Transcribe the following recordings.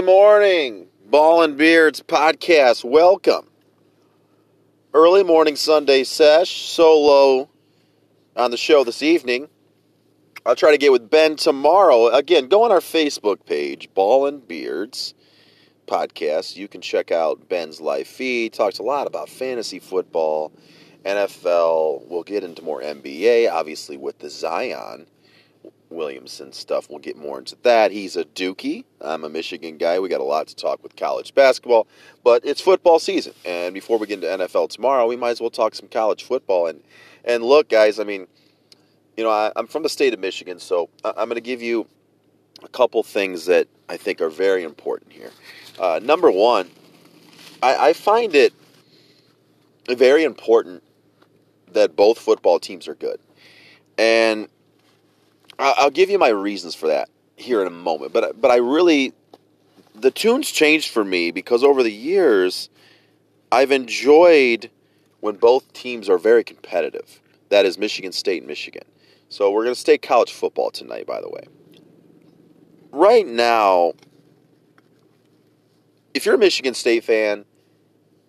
Morning, Ball and Beards podcast. Welcome. Early morning Sunday sesh, solo on the show this evening. I'll try to get with Ben tomorrow. Again, go on our Facebook page, Ball and Beards podcast. You can check out Ben's live feed. Talks a lot about fantasy football, NFL. We'll get into more NBA, obviously with the Zion Williamson stuff. We'll get more into that. He's a Dookie. I'm a Michigan guy. We got a lot to talk with college basketball, but it's football season. And before we get into NFL tomorrow, we might as well talk some college football. And and look, guys, I mean, you know, I, am from the state of Michigan, so I'm going to give you a couple things that I think are very important here. Uh, number one, I, I find it very important that both football teams are good. And I'll give you my reasons for that here in a moment. But but I really the tunes changed for me because over the years I've enjoyed when both teams are very competitive. That is Michigan State and Michigan. So we're going to stay college football tonight by the way. Right now if you're a Michigan State fan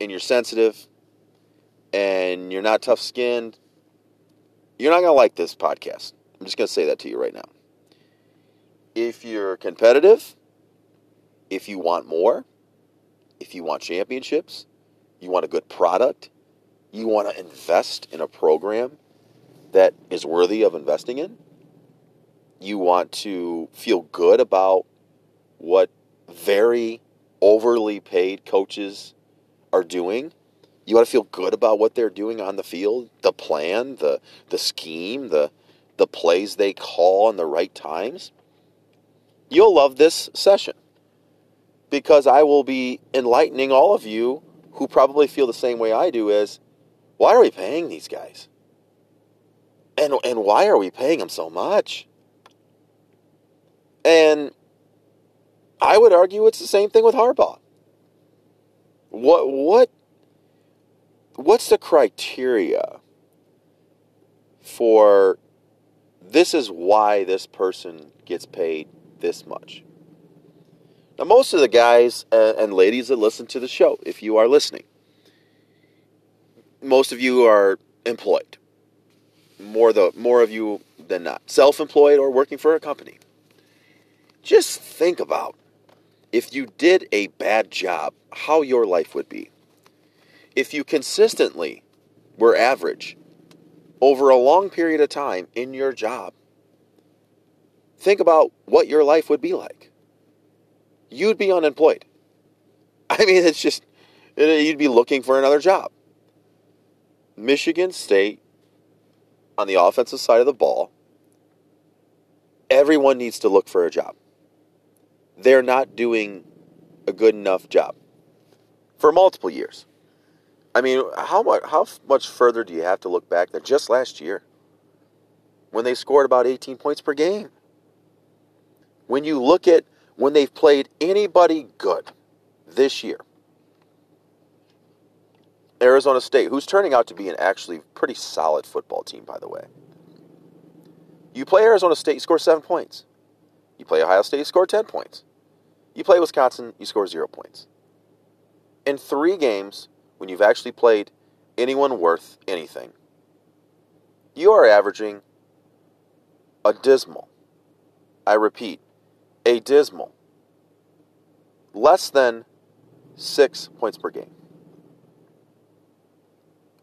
and you're sensitive and you're not tough skinned, you're not going to like this podcast. I'm just going to say that to you right now. If you're competitive, if you want more, if you want championships, you want a good product, you want to invest in a program that is worthy of investing in, you want to feel good about what very overly paid coaches are doing. You want to feel good about what they're doing on the field, the plan, the the scheme, the the plays they call in the right times, you'll love this session because I will be enlightening all of you who probably feel the same way I do as why are we paying these guys? And, and why are we paying them so much? And I would argue it's the same thing with Harbaugh. What what what's the criteria for this is why this person gets paid this much. Now, most of the guys uh, and ladies that listen to the show, if you are listening, most of you are employed. More the more of you than not, self-employed or working for a company. Just think about if you did a bad job, how your life would be. If you consistently were average over a long period of time in your job, think about what your life would be like. You'd be unemployed. I mean, it's just, you'd be looking for another job. Michigan State, on the offensive side of the ball, everyone needs to look for a job. They're not doing a good enough job for multiple years. I mean, how much how much further do you have to look back than just last year when they scored about 18 points per game? When you look at when they've played anybody good this year, Arizona State, who's turning out to be an actually pretty solid football team, by the way. You play Arizona State, you score seven points. You play Ohio State, you score 10 points. You play Wisconsin, you score zero points. In three games, when you've actually played anyone worth anything. You are averaging a dismal, I repeat, a dismal, less than six points per game.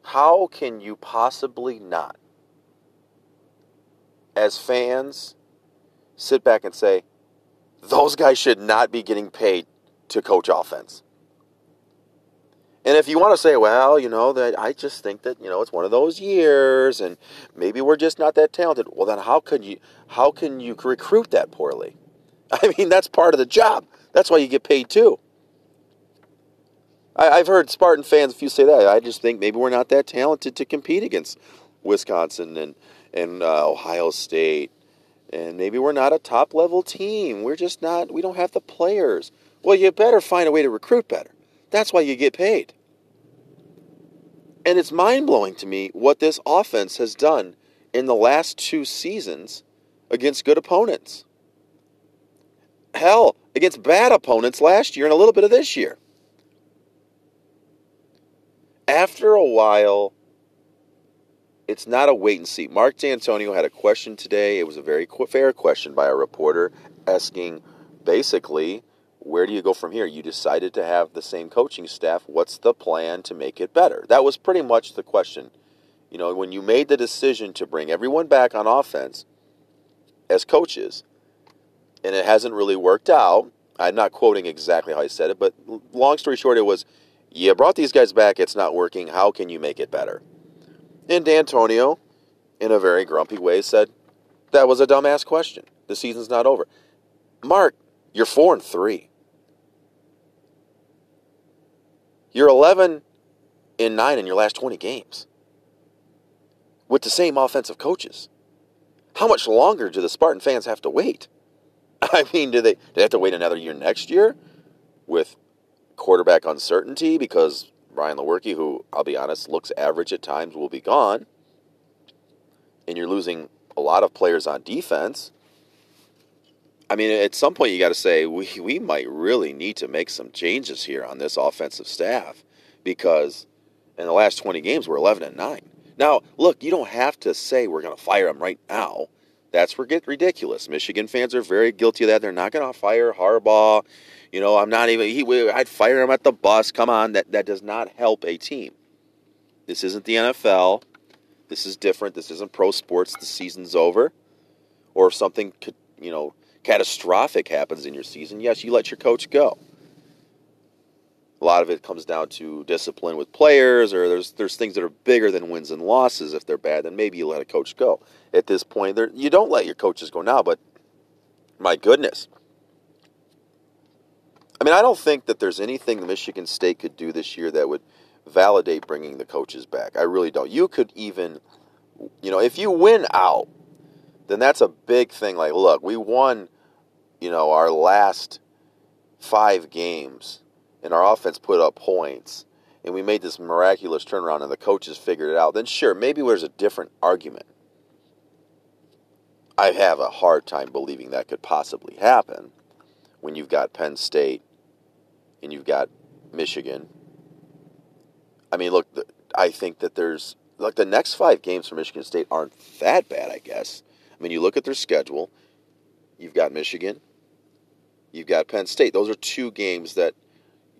How can you possibly not, as fans, sit back and say, those guys should not be getting paid to coach offense? And if you want to say, well, you know, that I just think that, you know, it's one of those years and maybe we're just not that talented. Well, then how can you how can you recruit that poorly? I mean, that's part of the job. That's why you get paid too. I, have heard Spartan fans, if you say that, I just think maybe we're not that talented to compete against Wisconsin and and uh, Ohio State, and maybe we're not a top level team. We're just not. We don't have the players. Well, you better find a way to recruit better. That's why you get paid. And it's mind blowing to me what this offense has done in the last two seasons against good opponents. hell, against bad opponents last year and a little bit of this year. After a while, it's not a wait and see. Mark Dantonio had a question today. It was a very fair question by a reporter asking basically, where do you go from here? You decided to have the same coaching staff. What's the plan to make it better? That was pretty much the question. You know, when you made the decision to bring everyone back on offense as coaches, and it hasn't really worked out, I'm not quoting exactly how I said it, but long story short, it was, you brought these guys back, it's not working. How can you make it better? And Dantonio, in a very grumpy way, said, That was a dumbass question. The season's not over. Mark, you're four and three. You're eleven in nine in your last twenty games. With the same offensive coaches. How much longer do the Spartan fans have to wait? I mean, do they, do they have to wait another year next year with quarterback uncertainty because Brian Lewerke, who I'll be honest looks average at times, will be gone, and you're losing a lot of players on defense. I mean, at some point you got to say we we might really need to make some changes here on this offensive staff because in the last 20 games we're 11 and 9. Now, look, you don't have to say we're going to fire him right now. That's ridiculous. Michigan fans are very guilty of that. They're not going to fire Harbaugh you know, I'm not even. He, I'd fire him at the bus. Come on, that that does not help a team. This isn't the NFL. This is different. This isn't pro sports. The season's over, or if something could, you know, catastrophic happens in your season, yes, you let your coach go. A lot of it comes down to discipline with players, or there's there's things that are bigger than wins and losses. If they're bad, then maybe you let a coach go. At this point, you don't let your coaches go now. But my goodness, I mean, I don't think that there's anything Michigan State could do this year that would validate bringing the coaches back. I really don't. You could even, you know, if you win out, then that's a big thing. Like, look, we won, you know, our last five games, and our offense put up points, and we made this miraculous turnaround, and the coaches figured it out. Then sure, maybe there's a different argument. I have a hard time believing that could possibly happen when you've got Penn State and you've got Michigan. I mean, look, I think that there's like the next five games for Michigan State aren't that bad, I guess. I mean, you look at their schedule, you've got Michigan, you've got Penn State. Those are two games that,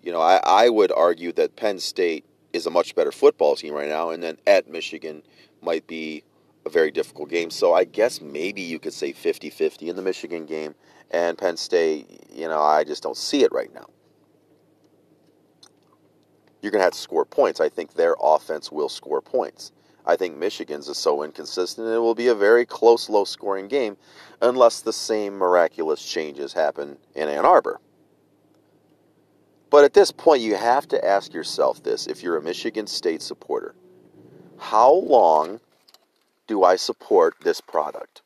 you know, I, I would argue that Penn State is a much better football team right now, and then at Michigan might be a very difficult game. So I guess maybe you could say 50 50 in the Michigan game. And Penn State, you know, I just don't see it right now you're going to have to score points. I think their offense will score points. I think Michigan's is so inconsistent, it will be a very close, low scoring game unless the same miraculous changes happen in Ann Arbor. But at this point, you have to ask yourself this if you're a Michigan State supporter how long do I support this product?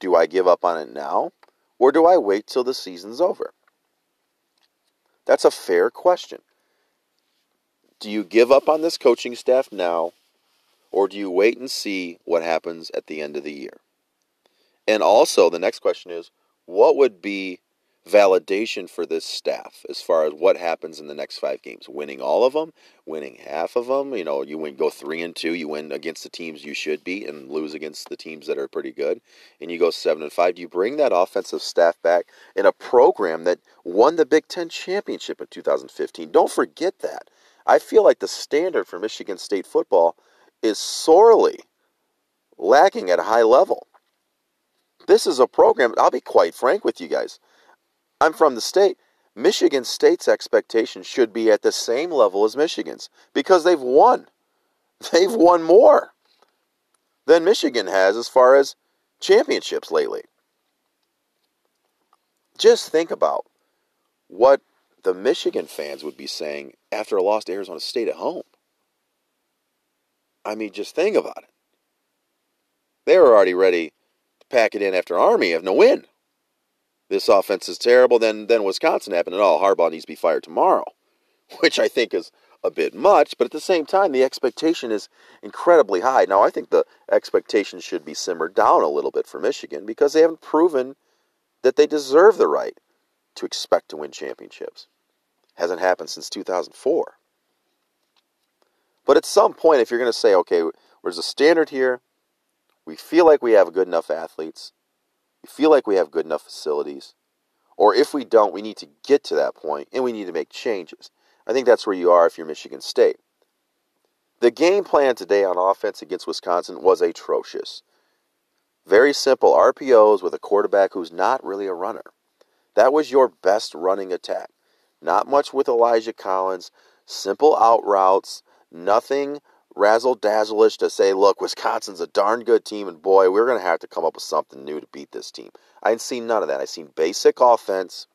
Do I give up on it now, or do I wait till the season's over? That's a fair question. Do you give up on this coaching staff now, or do you wait and see what happens at the end of the year? And also, the next question is what would be validation for this staff as far as what happens in the next five games? Winning all of them, winning half of them. You know, you win, go three and two. You win against the teams you should beat and lose against the teams that are pretty good. And you go seven and five. Do you bring that offensive staff back in a program that won the Big Ten championship in 2015? Don't forget that. I feel like the standard for Michigan State football is sorely lacking at a high level. This is a program, I'll be quite frank with you guys. I'm from the state. Michigan State's expectations should be at the same level as Michigan's because they've won. They've won more than Michigan has as far as championships lately. Just think about what the Michigan fans would be saying after a loss to Arizona State at home. I mean, just think about it. They were already ready to pack it in after Army of no win. This offense is terrible. Then, then Wisconsin happened, and all Harbaugh needs to be fired tomorrow, which I think is a bit much. But at the same time, the expectation is incredibly high. Now, I think the expectation should be simmered down a little bit for Michigan because they haven't proven that they deserve the right to expect to win championships. Hasn't happened since 2004. But at some point, if you're going to say, okay, there's a standard here, we feel like we have good enough athletes, we feel like we have good enough facilities, or if we don't, we need to get to that point and we need to make changes. I think that's where you are if you're Michigan State. The game plan today on offense against Wisconsin was atrocious. Very simple RPOs with a quarterback who's not really a runner. That was your best running attack. Not much with Elijah Collins. Simple out routes. Nothing razzle dazzleish to say, look, Wisconsin's a darn good team, and boy, we're going to have to come up with something new to beat this team. I didn't see none of that. I seen basic offense,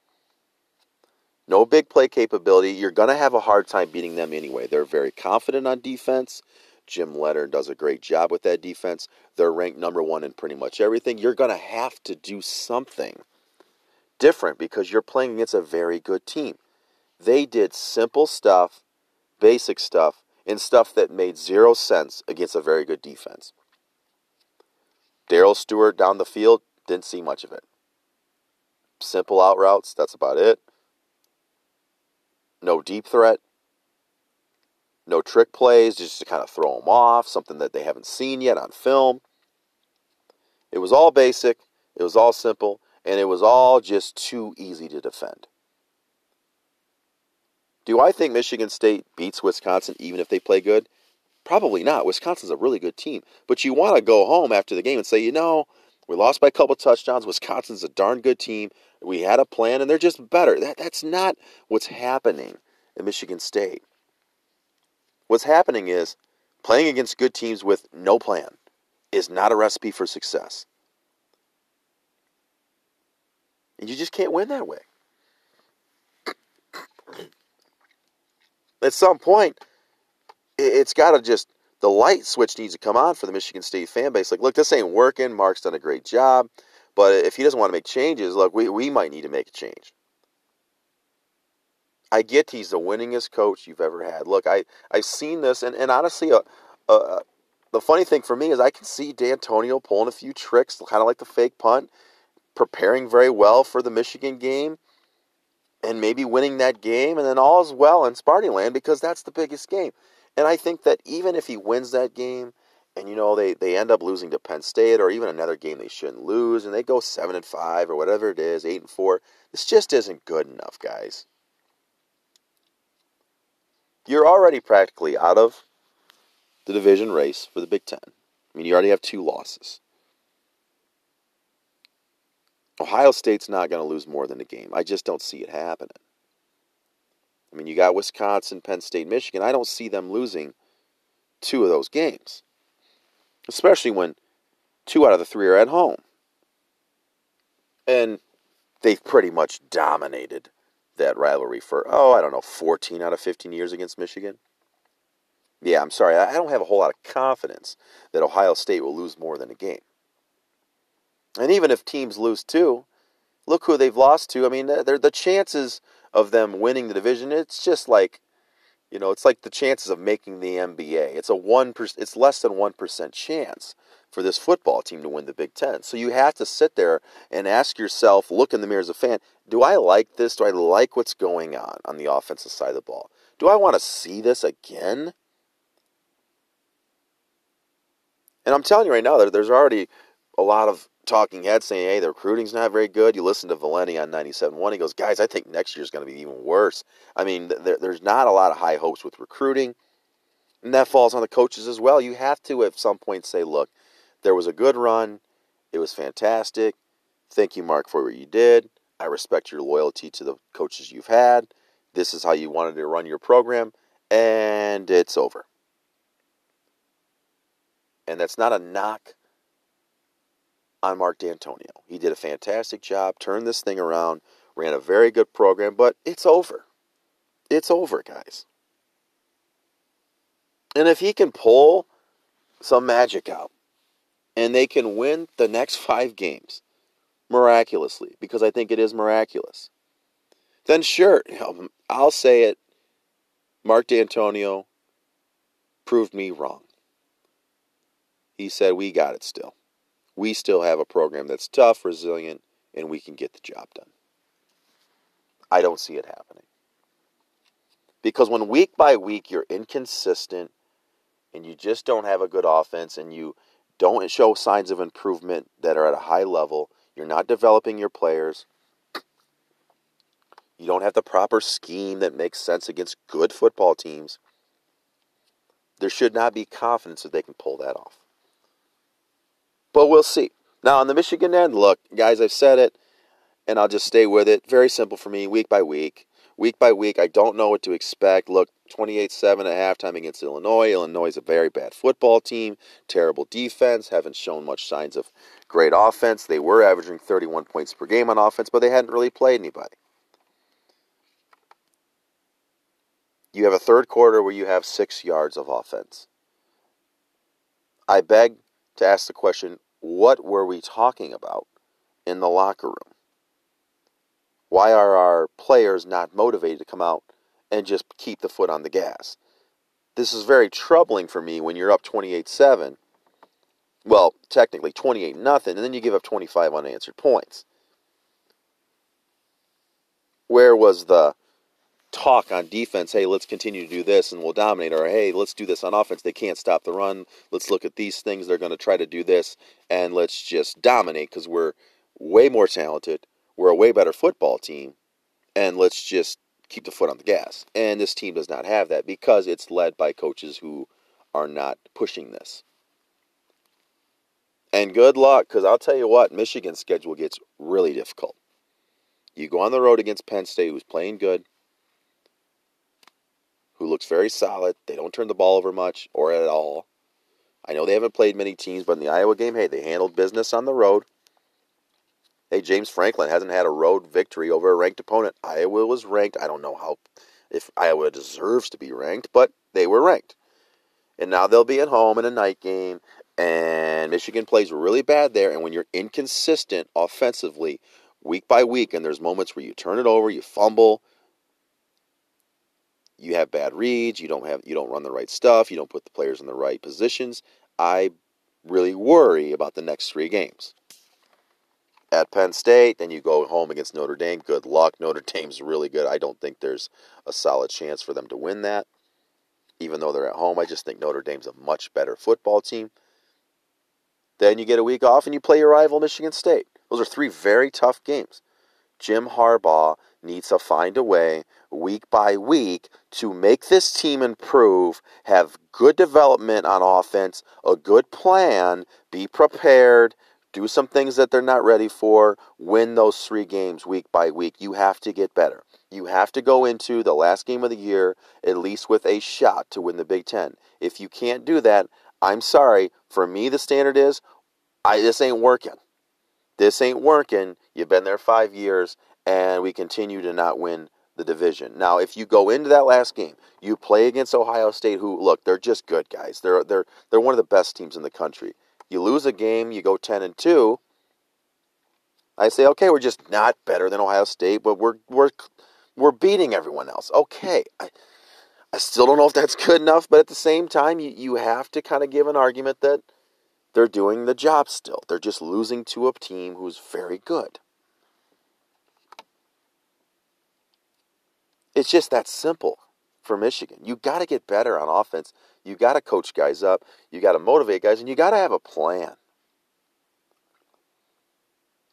no big play capability. You're going to have a hard time beating them anyway. They're very confident on defense. Jim Leonhard does a great job with that defense. They're ranked number one in pretty much everything. You're going to have to do something different because you're playing against a very good team. They did simple stuff, basic stuff, and stuff that made zero sense against a very good defense. Darrell Stewart down the field, didn't see much of it. Simple out routes, that's about it. No deep threat. No trick plays, just to kind of throw them off, something that they haven't seen yet on film. It was all basic, it was all simple, and it was all just too easy to defend. Do I think Michigan State beats Wisconsin even if they play good? Probably not. Wisconsin's a really good team. But you want to go home after the game and say, you know, we lost by a couple touchdowns. Wisconsin's a darn good team. We had a plan and they're just better. That, that's not what's happening at Michigan State. What's happening is playing against good teams with no plan is not a recipe for success. And you just can't win that way. At some point, it's got to just, the light switch needs to come on for the Michigan State fan base. Like, look, this ain't working. Mark's done a great job. But if he doesn't want to make changes, look, we, we might need to make a change. I get he's the winningest coach you've ever had. Look, I, I've seen this, and, and honestly, uh, uh, the funny thing for me is I can see Dantonio pulling a few tricks, kind of like the fake punt, preparing very well for the Michigan game, and maybe winning that game, and then all is well in Sparty Land because that's the biggest game. And I think that even if he wins that game, and you know they, they end up losing to Penn State or even another game they shouldn't lose, and they go seven and five or whatever it is, eight and four, this just isn't good enough, guys. You're already practically out of the division race for the Big Ten. I mean, you already have two losses. Ohio State's not going to lose more than a game. I just don't see it happening. I mean, you got Wisconsin, Penn State, Michigan. I don't see them losing two of those games, especially when two out of the three are at home. And they've pretty much dominated that rivalry for, oh, I don't know, 14 out of 15 years against Michigan. Yeah, I'm sorry. I don't have a whole lot of confidence that Ohio State will lose more than a game. And even if teams lose two, look who they've lost to. I mean, the chances of them winning the division, it's just like, you know, it's like the chances of making the NBA. It's a one. It's less than one percent chance for this football team to win the Big Ten. So you have to sit there and ask yourself, look in the mirror as a fan, do I like this? Do I like what's going on on the offensive side of the ball? Do I want to see this again? And I'm telling you right now, that there's already a lot of talking heads saying, hey, the recruiting's not very good. You listen to Valenti on 97.1. He goes, guys, I think next year's going to be even worse. I mean, there, there's not a lot of high hopes with recruiting. And that falls on the coaches as well. You have to, at some point, say, look, there was a good run. It was fantastic. Thank you, Mark, for what you did. I respect your loyalty to the coaches you've had. This is how you wanted to run your program. And it's over. And that's not a knock on Mark Dantonio. He did a fantastic job, turned this thing around, ran a very good program, but it's over. It's over, guys. And if he can pull some magic out and they can win the next five games miraculously, because I think it is miraculous, then sure, I'll say it. Mark Dantonio proved me wrong. He said, We got it still we still have a program that's tough, resilient, and we can get the job done. I don't see it happening. Because when week by week you're inconsistent and you just don't have a good offense and you don't show signs of improvement that are at a high level, you're not developing your players, you don't have the proper scheme that makes sense against good football teams, there should not be confidence that they can pull that off. But we'll see. Now, on the Michigan end, look, guys, I've said it, and I'll just stay with it. Very simple for me, week by week. Week by week, I don't know what to expect. Look, 28 7 at halftime against Illinois. Illinois is a very bad football team, terrible defense, haven't shown much signs of great offense. They were averaging 31 points per game on offense, but they hadn't really played anybody. You have a third quarter where you have six yards of offense. I beg to ask the question what were we talking about in the locker room? Why are our players not motivated to come out and just keep the foot on the gas? This is very troubling for me when you're up 28 7. Well, technically 28 nothing, and then you give up 25 unanswered points. Where was the talk on defense, hey, let's continue to do this and we'll dominate, or hey, let's do this on offense. They can't stop the run. Let's look at these things. They're going to try to do this and let's just dominate because we're way more talented. We're a way better football team, and let's just keep the foot on the gas. And this team does not have that because it's led by coaches who are not pushing this. And good luck, because I'll tell you what, Michigan's schedule gets really difficult. You go on the road against Penn State, who's playing good who looks very solid. They don't turn the ball over much or at all. I know they haven't played many teams, but in the Iowa game, hey, they handled business on the road. Hey, James Franklin hasn't had a road victory over a ranked opponent. Iowa was ranked. I don't know how if Iowa deserves to be ranked, but they were ranked. And now they'll be at home in a night game, and Michigan plays really bad there. And when you're inconsistent offensively, week by week, and there's moments where you turn it over, you fumble, you have bad reads, you don't have you don't run the right stuff, you don't put the players in the right positions, I really worry about the next 3 games. At Penn State, then you go home against Notre Dame. Good luck. Notre Dame's really good. I don't think there's a solid chance for them to win that. Even though they're at home, I just think Notre Dame's a much better football team. Then you get a week off and you play your rival Michigan State. Those are three very tough games. Jim Harbaugh needs to find a way week by week to make this team improve, have good development on offense, a good plan, be prepared, do some things that they're not ready for, win those three games week by week. You have to get better. You have to go into the last game of the year at least with a shot to win the Big Ten. If you can't do that, I'm sorry. For me, the standard is I this ain't working. This ain't working. You've been there five years, and we continue to not win the division. Now, if you go into that last game, you play against Ohio State, who look, they're just good guys. They're they're they're one of the best teams in the country. You lose a game, you go ten and two. I say, okay, we're just not better than Ohio State, but we're we're we're beating everyone else. Okay, I, I still don't know if that's good enough, but at the same time, you, you have to kind of give an argument that they're doing the job still. They're just losing to a team who's very good. It's just that simple for Michigan. You got to get better on offense. You got to coach guys up. You got to motivate guys, and you got to have a plan.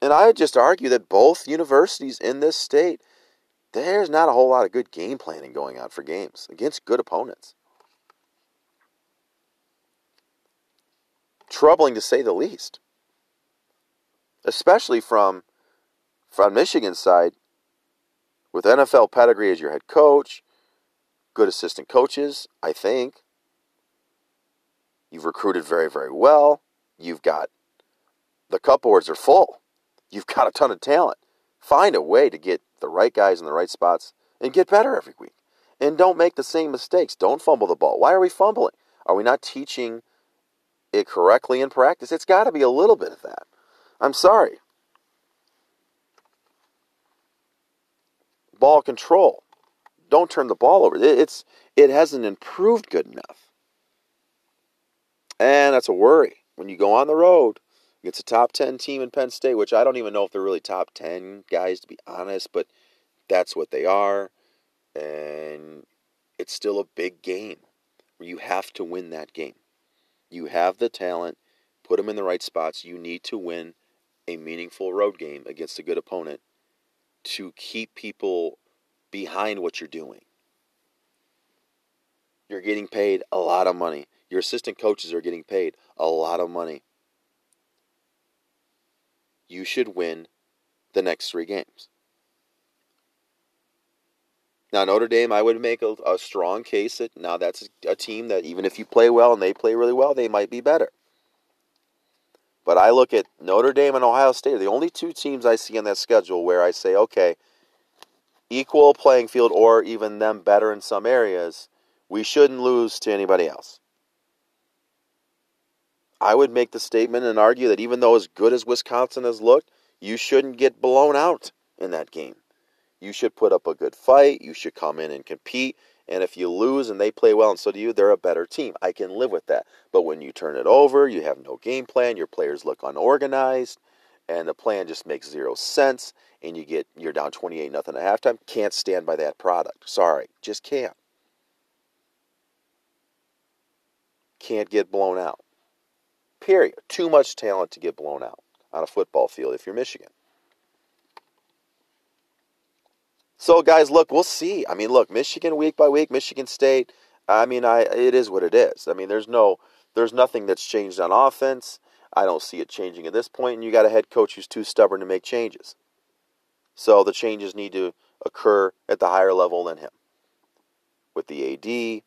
And I would just argue that both universities in this state, there's not a whole lot of good game planning going on for games against good opponents. troubling to say the least. Especially from from Michigan's side, with NFL pedigree as your head coach, good assistant coaches, I think. You've recruited very, very well. You've got the cupboards are full. You've got a ton of talent. Find a way to get the right guys in the right spots and get better every week. And don't make the same mistakes. Don't fumble the ball. Why are we fumbling? Are we not teaching it correctly in practice. It's got to be a little bit of that. I'm sorry. Ball control. Don't turn the ball over. It's it hasn't improved good enough. And that's a worry. When you go on the road It's a top 10 team in Penn State, which I don't even know if they're really top 10 guys, to be honest, but that's what they are. And it's still a big game you have to win that game. You have the talent, put them in the right spots. You need to win a meaningful road game against a good opponent to keep people behind what you're doing. You're getting paid a lot of money. Your assistant coaches are getting paid a lot of money. You should win the next three games. Now, Notre Dame, I would make a, a strong case that now that's a team that even if you play well and they play really well, they might be better. But I look at Notre Dame and Ohio State, the only two teams I see on that schedule where I say, okay, equal playing field or even them better in some areas, we shouldn't lose to anybody else. I would make the statement and argue that even though as good as Wisconsin has looked, you shouldn't get blown out in that game. You should put up a good fight. You should come in and compete. And if you lose and they play well and so do you, they're a better team. I can live with that. But when you turn it over, you have no game plan, your players look unorganized, and the plan just makes zero sense, and you get you're down 28 nothing at halftime, can't stand by that product. Sorry, just can't. Can't get blown out. Period. Too much talent to get blown out on a football field if you're Michigan. So, guys, look, we'll see. I mean, look, Michigan week by week, Michigan State. I mean, I it is what it is. I mean, there's no, there's nothing that's changed on offense. I don't see it changing at this point, and you got a head coach who's too stubborn to make changes. So the changes need to occur at the higher level than him, with the AD.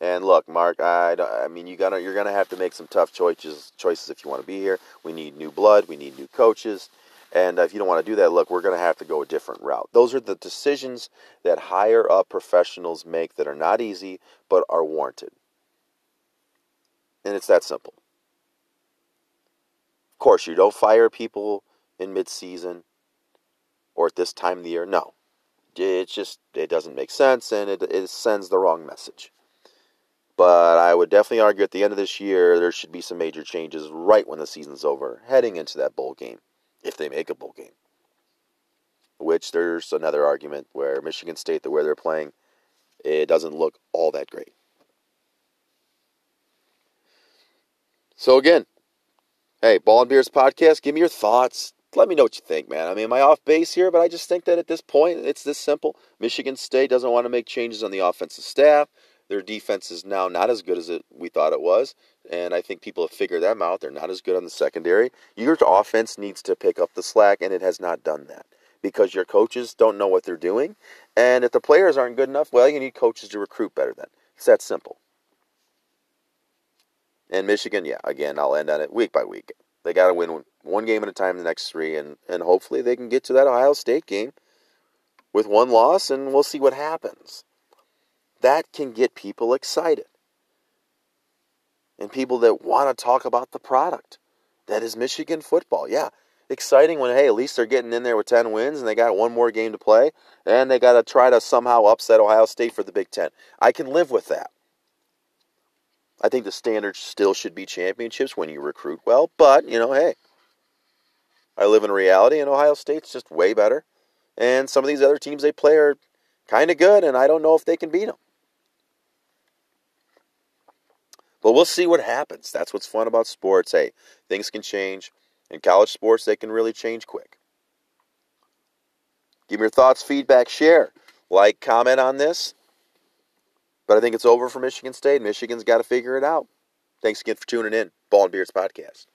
And look, Mark, I, I mean, you gotta, you're gonna have to make some tough choices, choices if you want to be here. We need new blood. We need new coaches. And if you don't want to do that, look, we're going to have to go a different route. Those are the decisions that higher up professionals make that are not easy, but are warranted. And it's that simple. Of course, you don't fire people in midseason or at this time of the year. No. It's just, it doesn't make sense and it, it sends the wrong message. But I would definitely argue at the end of this year, there should be some major changes right when the season's over, heading into that bowl game if they make a bowl game. Which there's another argument where Michigan State, the way they're playing, it doesn't look all that great. So again, hey, Ball and Beards podcast, give me your thoughts. Let me know what you think, man. I mean, am I off base here? But I just think that at this point, it's this simple. Michigan State doesn't want to make changes on the offensive staff. Their defense is now not as good as it, we thought it was, and I think people have figured them out. They're not as good on the secondary. Your offense needs to pick up the slack, and it has not done that because your coaches don't know what they're doing. And if the players aren't good enough, well, you need coaches to recruit better then. It's that simple. And Michigan, yeah, again, I'll end on it week by week. They got to win one game at a time in the next three, and, and hopefully they can get to that Ohio State game with one loss, and we'll see what happens that can get people excited. And people that want to talk about the product. That is Michigan football. Yeah. Exciting when, hey, at least they're getting in there with 10 wins and they got one more game to play and they got to try to somehow upset Ohio State for the Big Ten. I can live with that. I think the standard still should be championships when you recruit well, but, you know, hey, I live in reality and Ohio State's just way better. And some of these other teams they play are kind of good, and I don't know if they can beat them. But we'll see what happens. That's what's fun about sports. Hey, things can change. In college sports, they can really change quick. Give me your thoughts, feedback, share, like, comment on this. But I think it's over for Michigan State. Michigan's got to figure it out. Thanks again for tuning in. Ball and Beards Podcast.